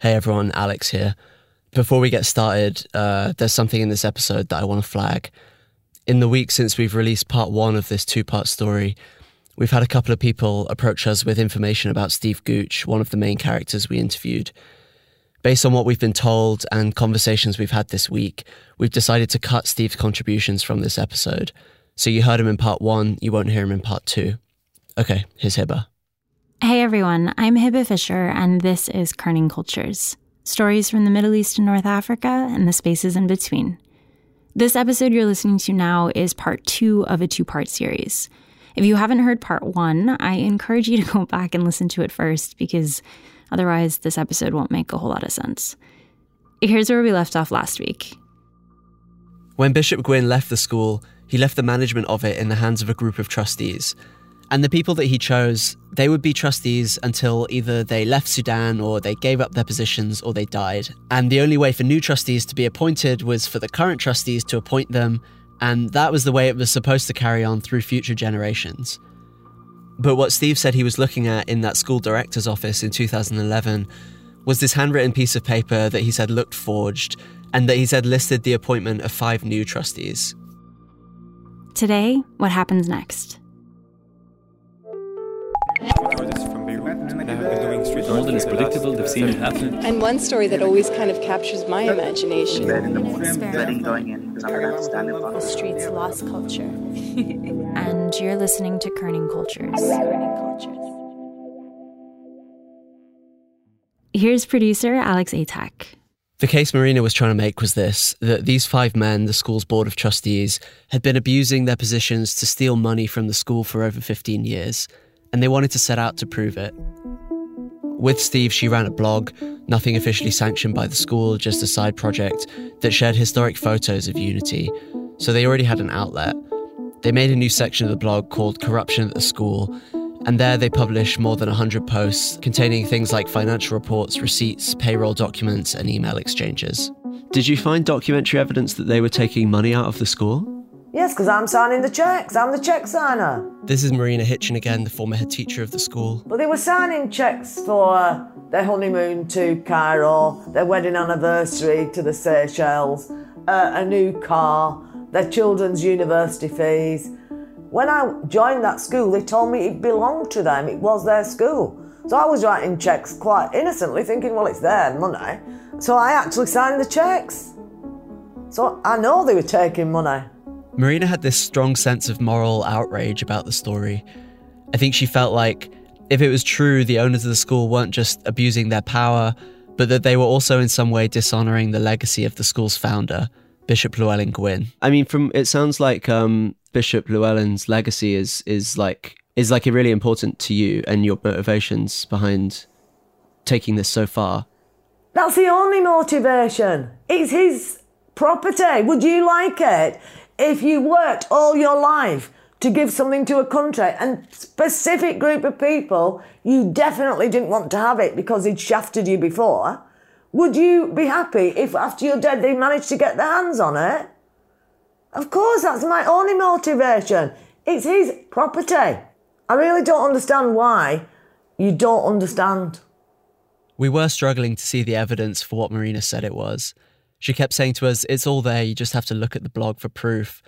Hey everyone, Alex here. Before we get started, uh, there's something in this episode that I want to flag. In the week since we've released part one of this two part story, we've had a couple of people approach us with information about Steve Gooch, one of the main characters we interviewed. Based on what we've been told and conversations we've had this week, we've decided to cut Steve's contributions from this episode. So you heard him in part one, you won't hear him in part two. Okay, here's Hebah. Hey everyone, I'm Hebah Fisher, and this is Kerning Cultures stories from the Middle East and North Africa and the spaces in between. This episode you're listening to now is part two of a two part series. If you haven't heard part one, I encourage you to go back and listen to it first because otherwise, this episode won't make a whole lot of sense. Here's where we left off last week. When Bishop Gwynne left the school, he left the management of it in the hands of a group of trustees. And the people that he chose, they would be trustees until either they left Sudan or they gave up their positions or they died. And the only way for new trustees to be appointed was for the current trustees to appoint them, and that was the way it was supposed to carry on through future generations. But what Steve said he was looking at in that school director's office in 2011 was this handwritten piece of paper that he said looked forged and that he said listed the appointment of five new trustees. Today, what happens next? More than is predictable, they've seen it happen. And one story that always kind of captures my imagination. the morning, dreading going in because I'm going to have to stand in The front. streets lost culture. And you're listening to Kerning Cultures. Here's producer Alex Atack. The case Marina was trying to make was this that these five men, the school's board of trustees, had been abusing their positions to steal money from the school for over 15 years, and they wanted to set out to prove it. With Steve, she ran a blog, nothing officially sanctioned by the school, just a side project, that shared historic photos of Unity, so they already had an outlet. They made a new section of the blog called Corruption at the School, and there they published more than 100 posts containing things like financial reports, receipts, payroll documents, and email exchanges. Did you find documentary evidence that they were taking money out of the school? Yes, because I'm signing the checks. I'm the check signer. This is Marina Hitchin again, the former head teacher of the school. But they were signing checks for their honeymoon to Cairo, their wedding anniversary to the Seychelles, uh, a new car, their children's university fees. When I joined that school, they told me it belonged to them, it was their school. So I was writing checks quite innocently, thinking, well, it's their money. So I actually signed the checks. So I know they were taking money. Marina had this strong sense of moral outrage about the story. I think she felt like if it was true, the owners of the school weren't just abusing their power, but that they were also in some way dishonoring the legacy of the school's founder, Bishop Llewellyn Gwynne. I mean, from it sounds like um, Bishop Llewellyn's legacy is is like is like really important to you and your motivations behind taking this so far. That's the only motivation. It's his property. Would you like it if you worked all your life to give something to a country and specific group of people you definitely didn't want to have it because he'd shafted you before? Would you be happy if after you're dead they managed to get their hands on it? Of course, that's my only motivation. It's his property. I really don't understand why you don't understand. We were struggling to see the evidence for what Marina said it was. She kept saying to us, It's all there, you just have to look at the blog for proof.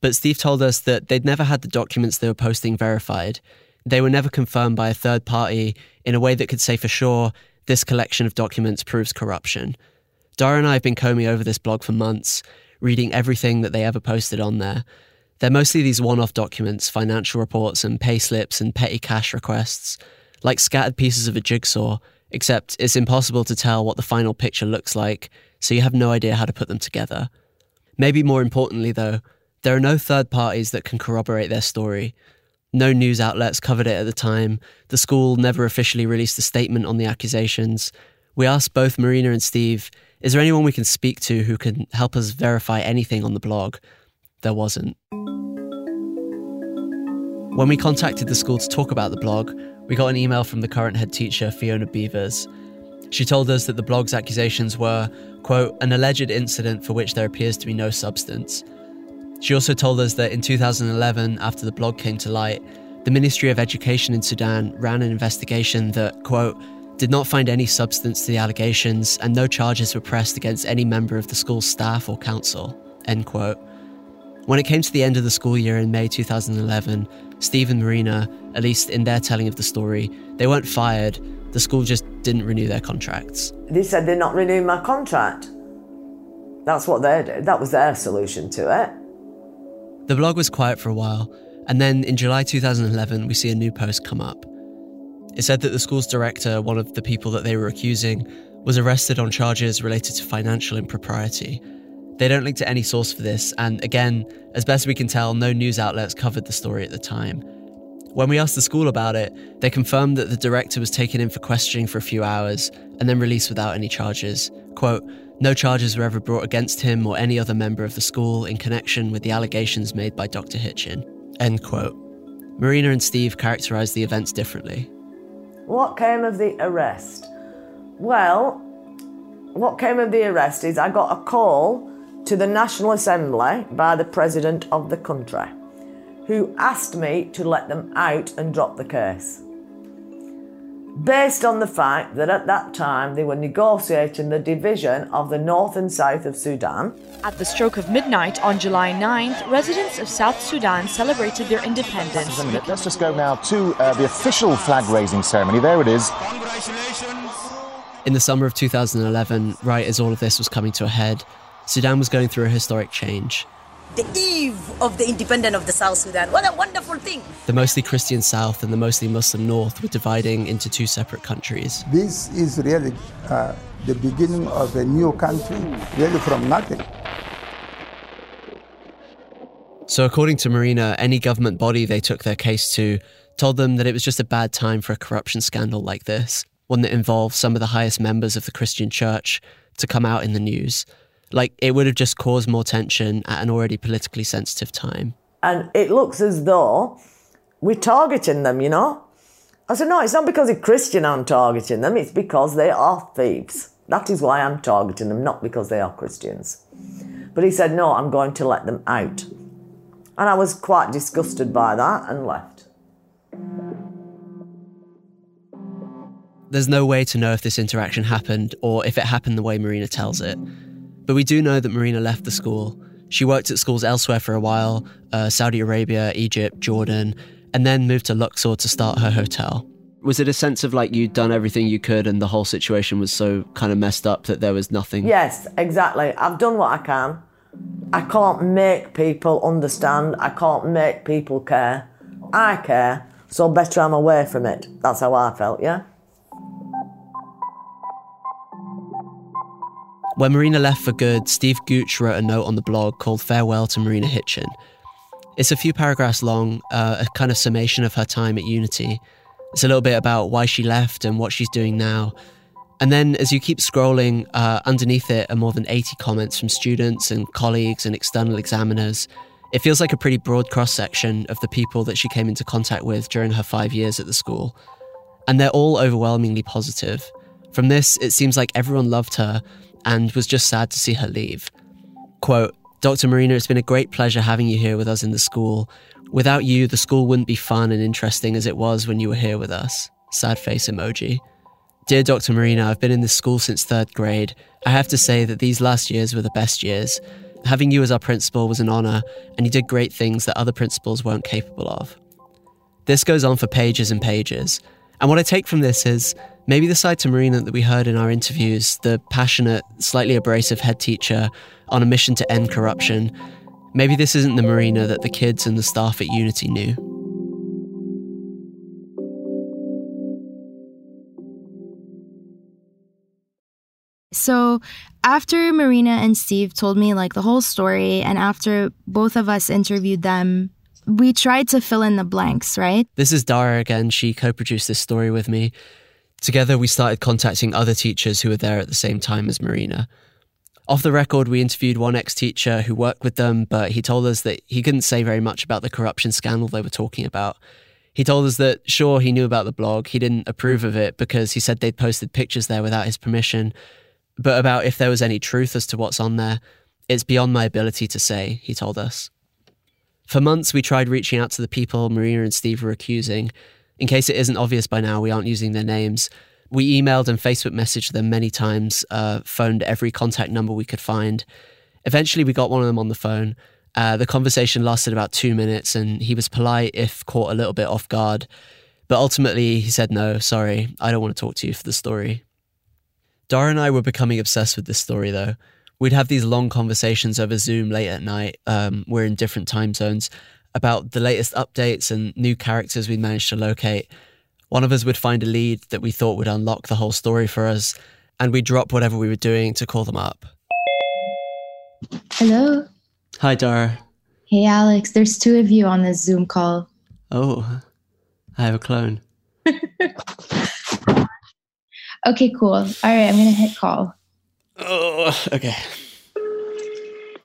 But Steve told us that they'd never had the documents they were posting verified. They were never confirmed by a third party in a way that could say for sure this collection of documents proves corruption. Dara and I have been combing over this blog for months, reading everything that they ever posted on there. They're mostly these one off documents, financial reports and pay slips and petty cash requests, like scattered pieces of a jigsaw, except it's impossible to tell what the final picture looks like, so you have no idea how to put them together. Maybe more importantly, though, there are no third parties that can corroborate their story. No news outlets covered it at the time. The school never officially released a statement on the accusations. We asked both Marina and Steve, is there anyone we can speak to who can help us verify anything on the blog? There wasn't. When we contacted the school to talk about the blog, we got an email from the current head teacher, Fiona Beavers. She told us that the blog's accusations were, quote, an alleged incident for which there appears to be no substance. She also told us that in 2011, after the blog came to light, the Ministry of Education in Sudan ran an investigation that, quote, did not find any substance to the allegations, and no charges were pressed against any member of the school's staff or council. End quote. When it came to the end of the school year in May 2011, Steve and Marina, at least in their telling of the story, they weren't fired. The school just didn't renew their contracts. They said they're not renewing my contract. That's what they did. That was their solution to it. The blog was quiet for a while, and then in July 2011, we see a new post come up. It said that the school's director, one of the people that they were accusing, was arrested on charges related to financial impropriety. They don't link to any source for this, and again, as best we can tell, no news outlets covered the story at the time. When we asked the school about it, they confirmed that the director was taken in for questioning for a few hours and then released without any charges. Quote, no charges were ever brought against him or any other member of the school in connection with the allegations made by Dr. Hitchin. End quote. Marina and Steve characterised the events differently. What came of the arrest? Well, what came of the arrest is I got a call to the National Assembly by the President of the country, who asked me to let them out and drop the case. Based on the fact that at that time they were negotiating the division of the north and south of Sudan. At the stroke of midnight on July 9th, residents of South Sudan celebrated their independence. Let's just go now to uh, the official flag raising ceremony. There it is. In the summer of 2011, right as all of this was coming to a head, Sudan was going through a historic change. The eve of the independence of the South Sudan. What a wonderful thing! The mostly Christian South and the mostly Muslim North were dividing into two separate countries. This is really uh, the beginning of a new country, really from nothing. So, according to Marina, any government body they took their case to told them that it was just a bad time for a corruption scandal like this, one that involved some of the highest members of the Christian church, to come out in the news. Like, it would have just caused more tension at an already politically sensitive time. And it looks as though we're targeting them, you know? I said, no, it's not because they're Christian I'm targeting them, it's because they are thieves. That is why I'm targeting them, not because they are Christians. But he said, no, I'm going to let them out. And I was quite disgusted by that and left. There's no way to know if this interaction happened or if it happened the way Marina tells it. But we do know that Marina left the school. She worked at schools elsewhere for a while uh, Saudi Arabia, Egypt, Jordan, and then moved to Luxor to start her hotel. Was it a sense of like you'd done everything you could and the whole situation was so kind of messed up that there was nothing? Yes, exactly. I've done what I can. I can't make people understand. I can't make people care. I care, so better I'm away from it. That's how I felt, yeah? When Marina left for good, Steve Gooch wrote a note on the blog called Farewell to Marina Hitchin. It's a few paragraphs long, uh, a kind of summation of her time at Unity. It's a little bit about why she left and what she's doing now. And then, as you keep scrolling, uh, underneath it are more than 80 comments from students and colleagues and external examiners. It feels like a pretty broad cross section of the people that she came into contact with during her five years at the school. And they're all overwhelmingly positive. From this, it seems like everyone loved her and was just sad to see her leave. Quote, Dr. Marina, it's been a great pleasure having you here with us in the school. Without you, the school wouldn't be fun and interesting as it was when you were here with us. Sad face emoji. Dear Dr. Marina, I've been in this school since third grade. I have to say that these last years were the best years. Having you as our principal was an honour, and you did great things that other principals weren't capable of. This goes on for pages and pages. And what I take from this is maybe the side to Marina that we heard in our interviews, the passionate, slightly abrasive head teacher on a mission to end corruption, maybe this isn't the Marina that the kids and the staff at Unity knew. So, after Marina and Steve told me like the whole story, and after both of us interviewed them, we tried to fill in the blanks, right? This is Dara again. She co produced this story with me. Together, we started contacting other teachers who were there at the same time as Marina. Off the record, we interviewed one ex teacher who worked with them, but he told us that he couldn't say very much about the corruption scandal they were talking about. He told us that, sure, he knew about the blog, he didn't approve of it because he said they'd posted pictures there without his permission, but about if there was any truth as to what's on there, it's beyond my ability to say, he told us. For months, we tried reaching out to the people Marina and Steve were accusing. In case it isn't obvious by now, we aren't using their names. We emailed and Facebook messaged them many times, uh, phoned every contact number we could find. Eventually, we got one of them on the phone. Uh, the conversation lasted about two minutes, and he was polite if caught a little bit off guard. But ultimately, he said, No, sorry, I don't want to talk to you for the story. Dara and I were becoming obsessed with this story, though. We'd have these long conversations over Zoom late at night. Um, we're in different time zones about the latest updates and new characters we managed to locate. One of us would find a lead that we thought would unlock the whole story for us, and we'd drop whatever we were doing to call them up. Hello. Hi, Dara. Hey, Alex. There's two of you on this Zoom call. Oh, I have a clone. okay, cool. All right, I'm going to hit call. Oh, okay.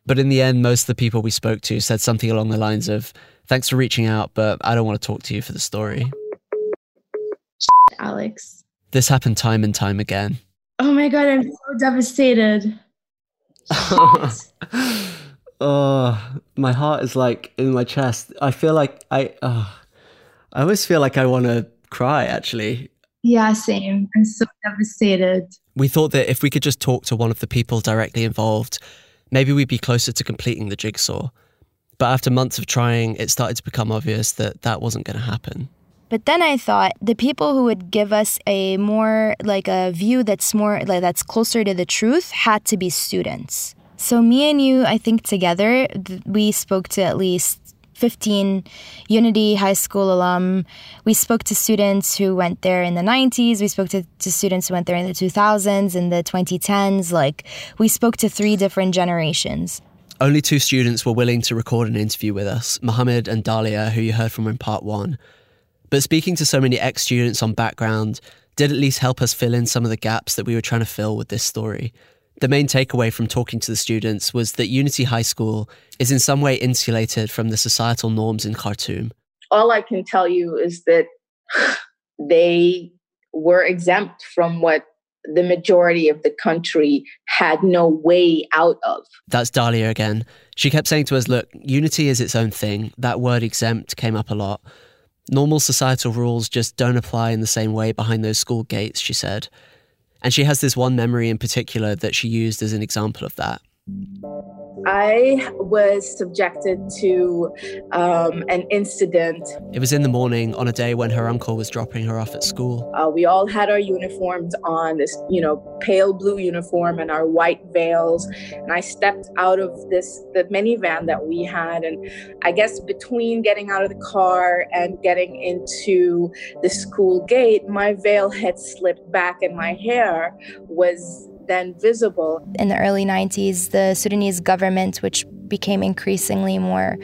But in the end, most of the people we spoke to said something along the lines of, Thanks for reaching out, but I don't want to talk to you for the story. Alex. This happened time and time again. Oh my God, I'm so devastated. oh, my heart is like in my chest. I feel like I, oh, I always feel like I want to cry actually. Yeah, same. I'm so devastated. We thought that if we could just talk to one of the people directly involved, maybe we'd be closer to completing the jigsaw. But after months of trying, it started to become obvious that that wasn't going to happen. But then I thought the people who would give us a more like a view that's more like that's closer to the truth had to be students. So me and you, I think together, we spoke to at least 15 Unity High School alum. We spoke to students who went there in the 90s. We spoke to, to students who went there in the 2000s, in the 2010s. Like, we spoke to three different generations. Only two students were willing to record an interview with us Mohammed and Dahlia, who you heard from in part one. But speaking to so many ex students on background did at least help us fill in some of the gaps that we were trying to fill with this story. The main takeaway from talking to the students was that Unity High School is in some way insulated from the societal norms in Khartoum. All I can tell you is that they were exempt from what the majority of the country had no way out of. That's Dahlia again. She kept saying to us, Look, unity is its own thing. That word exempt came up a lot. Normal societal rules just don't apply in the same way behind those school gates, she said. And she has this one memory in particular that she used as an example of that. I was subjected to um, an incident. It was in the morning on a day when her uncle was dropping her off at school. Uh, we all had our uniforms on, this, you know, pale blue uniform and our white veils. And I stepped out of this, the minivan that we had. And I guess between getting out of the car and getting into the school gate, my veil had slipped back and my hair was then visible. In the early 90s, the Sudanese government, which became increasingly more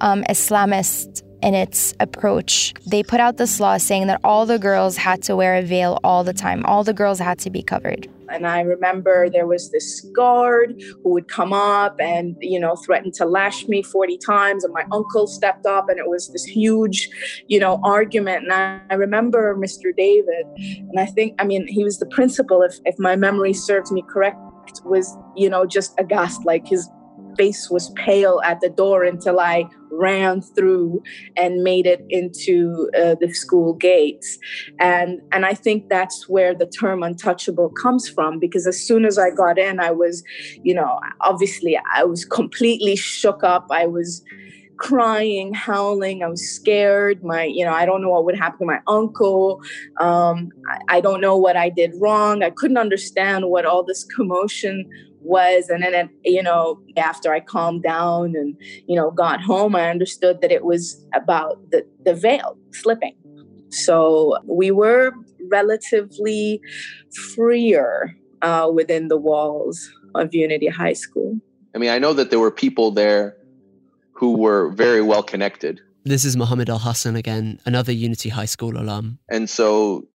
um, Islamist in its approach, they put out this law saying that all the girls had to wear a veil all the time. All the girls had to be covered. And I remember there was this guard who would come up and, you know, threaten to lash me 40 times. And my uncle stepped up and it was this huge, you know, argument. And I, I remember Mr. David, and I think, I mean, he was the principal, if, if my memory serves me correct, was, you know, just aghast. Like his face was pale at the door until I ran through and made it into uh, the school gates. And, and I think that's where the term untouchable comes from because as soon as I got in, I was, you know, obviously I was completely shook up. I was crying, howling. I was scared. My, you know, I don't know what would happen to my uncle. Um, I, I don't know what I did wrong. I couldn't understand what all this commotion was. And then you know after i calmed down and you know got home i understood that it was about the, the veil slipping. So we were relatively freer uh, within the walls of unity high school. I mean i know that there were people there who were very well connected. This is Mohammed Al Hassan again, another Unity High School alum. And so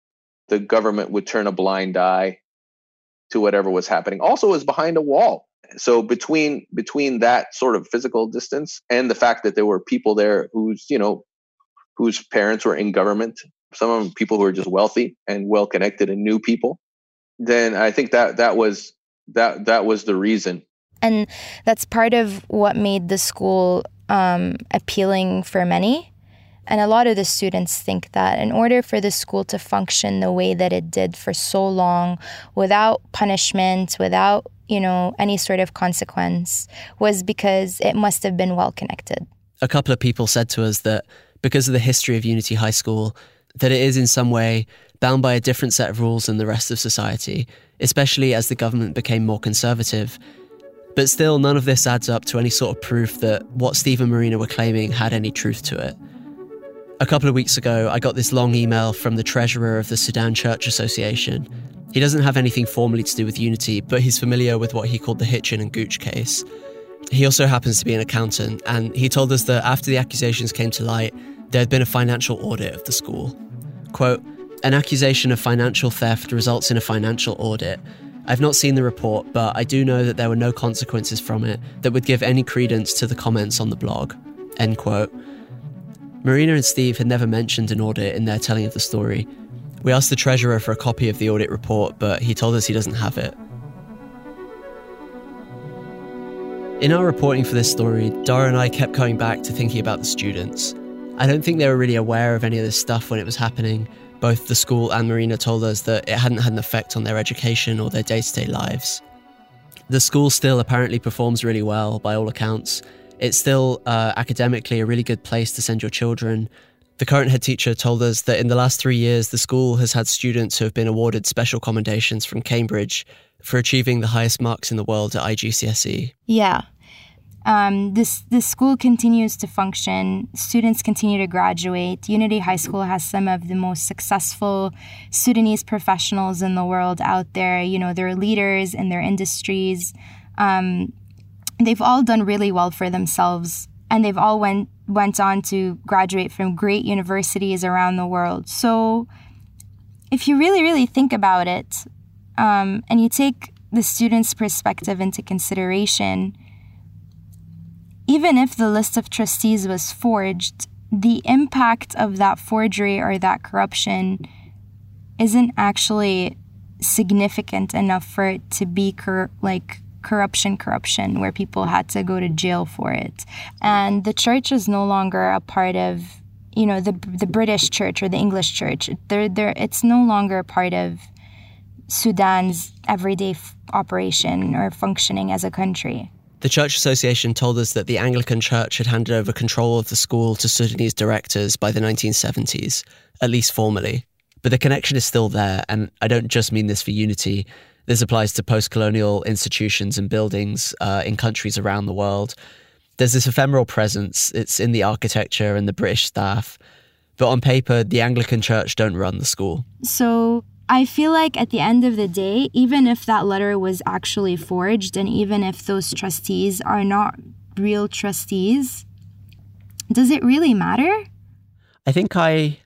the government would turn a blind eye to whatever was happening. Also, was behind a wall. So between between that sort of physical distance and the fact that there were people there whose you know whose parents were in government, some of them people who were just wealthy and well connected and knew people, then I think that that was that that was the reason. And that's part of what made the school um, appealing for many And a lot of the students think that in order for the school to function the way that it did for so long, without punishment, without, you know, any sort of consequence, was because it must have been well connected. A couple of people said to us that because of the history of Unity High School, that it is in some way bound by a different set of rules than the rest of society, especially as the government became more conservative. But still, none of this adds up to any sort of proof that what Steve and Marina were claiming had any truth to it. A couple of weeks ago, I got this long email from the treasurer of the Sudan Church Association. He doesn't have anything formally to do with Unity, but he's familiar with what he called the Hitchin and Gooch case. He also happens to be an accountant, and he told us that after the accusations came to light, there had been a financial audit of the school. Quote, an accusation of financial theft results in a financial audit. I've not seen the report, but I do know that there were no consequences from it that would give any credence to the comments on the blog. End quote. Marina and Steve had never mentioned an audit in their telling of the story. We asked the treasurer for a copy of the audit report, but he told us he doesn't have it. In our reporting for this story, Dara and I kept coming back to thinking about the students. I don't think they were really aware of any of this stuff when it was happening. Both the school and Marina told us that it hadn't had an effect on their education or their day to day lives. The school still apparently performs really well by all accounts, it's still uh, academically a really good place to send your children. The current head teacher told us that in the last three years, the school has had students who have been awarded special commendations from Cambridge for achieving the highest marks in the world at IGCSE. Yeah. Um, this this school continues to function. Students continue to graduate. Unity High School has some of the most successful Sudanese professionals in the world out there. You know, they're leaders in their industries. Um, they've all done really well for themselves and they've all went went on to graduate from great universities around the world. So if you really really think about it um, and you take the student's perspective into consideration, even if the list of trustees was forged, the impact of that forgery or that corruption isn't actually significant enough for it to be cor- like corruption, corruption, where people had to go to jail for it. And the church is no longer a part of, you know, the the British church or the English church. They're, they're, it's no longer a part of Sudan's everyday f- operation or functioning as a country. The Church Association told us that the Anglican Church had handed over control of the school to Sudanese directors by the 1970s, at least formally. But the connection is still there, and I don't just mean this for unity. This applies to post colonial institutions and buildings uh, in countries around the world. There's this ephemeral presence, it's in the architecture and the British staff. But on paper, the Anglican Church don't run the school. So I feel like at the end of the day, even if that letter was actually forged and even if those trustees are not real trustees, does it really matter? I think I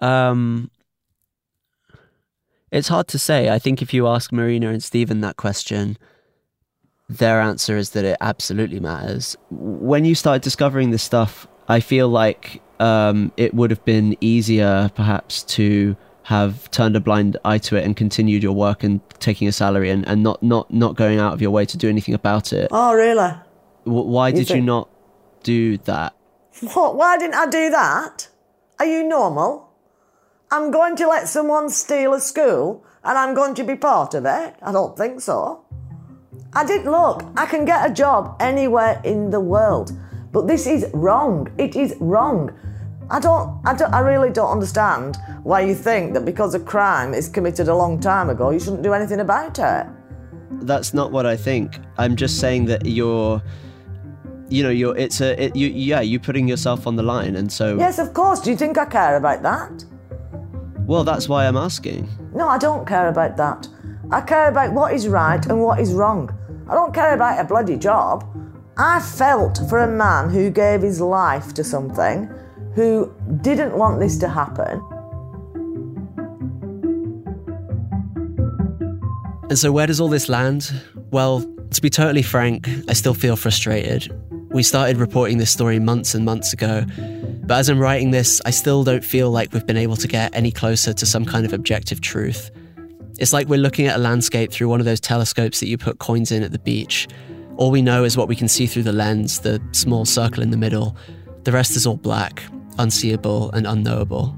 um it's hard to say. I think if you ask Marina and Stephen that question, their answer is that it absolutely matters. When you start discovering this stuff, I feel like um, it would have been easier, perhaps, to have turned a blind eye to it and continued your work and taking a salary and, and not, not, not going out of your way to do anything about it. Oh, really? W- why did you not do that? What? Why didn't I do that? Are you normal? I'm going to let someone steal a school and I'm going to be part of it? I don't think so. I did look, I can get a job anywhere in the world, but this is wrong. It is wrong. I don't, I don't, I really don't understand why you think that because a crime is committed a long time ago, you shouldn't do anything about it. That's not what I think. I'm just saying that you're, you know, you're. It's a, it, you, yeah, you're putting yourself on the line, and so. Yes, of course. Do you think I care about that? Well, that's why I'm asking. No, I don't care about that. I care about what is right and what is wrong. I don't care about a bloody job. I felt for a man who gave his life to something, who didn't want this to happen. And so, where does all this land? Well, to be totally frank, I still feel frustrated. We started reporting this story months and months ago, but as I'm writing this, I still don't feel like we've been able to get any closer to some kind of objective truth. It's like we're looking at a landscape through one of those telescopes that you put coins in at the beach. All we know is what we can see through the lens, the small circle in the middle. The rest is all black. unseeable, and unknowable.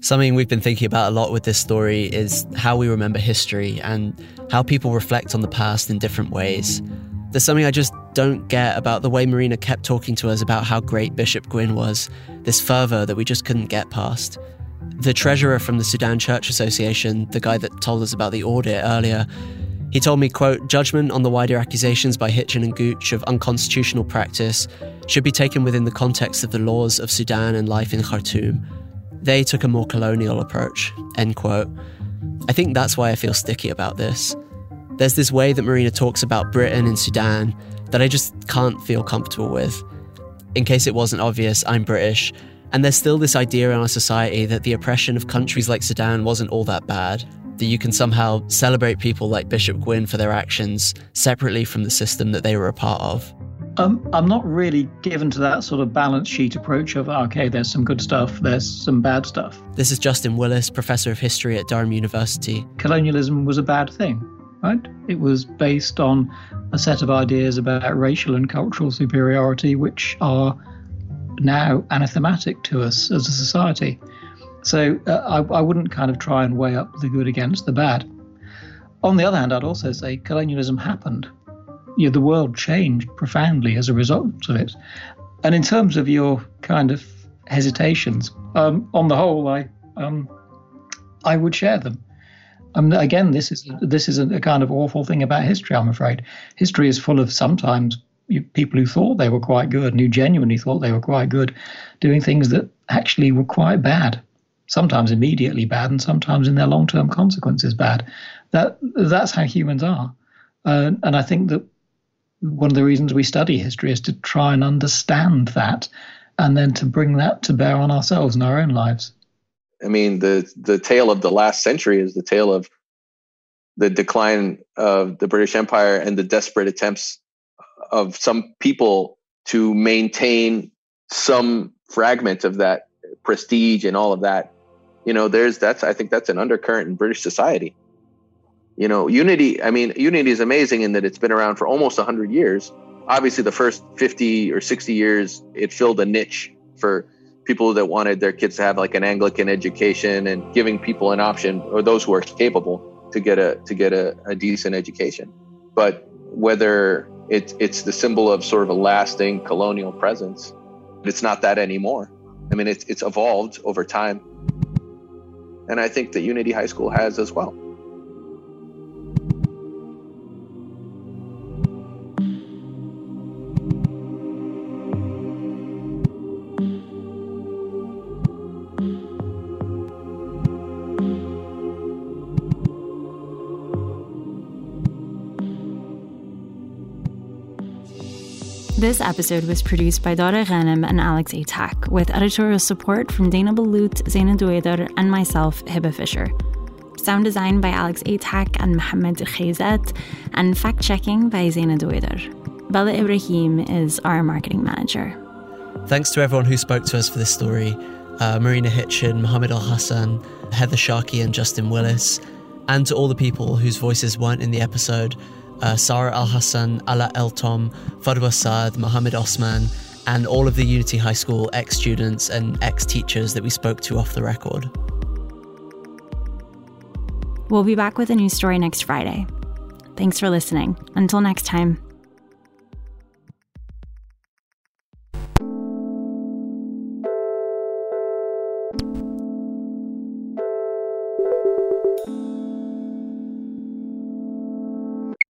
Something we've been thinking about a lot with this story is how we remember history and how people reflect on the past in different ways. There's something I just don't get about the way Marina kept talking to us about how great Bishop Gwynne was, this fervour that we just couldn't get past. The treasurer from the Sudan Church Association, the guy that told us about the audit earlier, he told me, quote, judgment on the wider accusations by Hitchin and Gooch of unconstitutional practice should be taken within the context of the laws of Sudan and life in Khartoum. They took a more colonial approach, end quote. I think that's why I feel sticky about this. There's this way that Marina talks about Britain and Sudan that I just can't feel comfortable with. In case it wasn't obvious, I'm British, and there's still this idea in our society that the oppression of countries like Sudan wasn't all that bad, that you can somehow celebrate people like Bishop Gwynne for their actions separately from the system that they were a part of. Um, I'm not really given to that sort of balance sheet approach of, okay, there's some good stuff, there's some bad stuff. This is Justin Willis, professor of history at Durham University. Colonialism was a bad thing, right? It was based on a set of ideas about racial and cultural superiority, which are now anathematic to us as a society. So uh, I, I wouldn't kind of try and weigh up the good against the bad. On the other hand, I'd also say colonialism happened you know, the world changed profoundly as a result of it. And in terms of your kind of hesitations, um, on the whole, I um, I would share them. Um, again, this is this is a, kind of awful thing about history. I'm afraid history is full of sometimes people who thought they were quite good and who genuinely thought they were quite good, doing things that actually were quite bad. Sometimes immediately bad, and sometimes in their long-term consequences bad. That that's how humans are, uh, and I think that one of the reasons we study history is to try and understand that and then to bring that to bear on ourselves in our own lives. I mean, the the tale of the last century is the tale of the decline of the British Empire and the desperate attempts of some people to maintain some fragment of that prestige and all of that. You know, there's that's I think that's an undercurrent in British society you know unity i mean unity is amazing in that it's been around for almost 100 years obviously the first 50 or 60 years it filled a niche for people that wanted their kids to have like an anglican education and giving people an option or those who are capable to get a to get a, a decent education. But whether it, it's the symbol of sort of a lasting colonial presence it's not that anymore. I mean it's, it's evolved over time. And i think that unity high school has as well This episode was produced by Dora Ghanem and Alex Atack, with editorial support from Dana Ballout, Zeina Dowidar, and myself, Hebah Fisher. Sound design by Alex Atack and Mohammed Khayzat, and fact checking by Zeina Dowidar. Bella Ibrahim is our marketing manager. Thanks to everyone who spoke to us for this story uh, Marina Hitchin, Mohammed Al Hassan, Heather Sharkey, and Justin Willis, and to all the people whose voices weren't in the episode uh, Sarah Al Hassan, Ala El Tom, Fadwa Saad, Mohammed Osman, and all of the Unity High School ex students and ex teachers that we spoke to off the record. We'll be back with a new story next Friday. Thanks for listening. Until next time.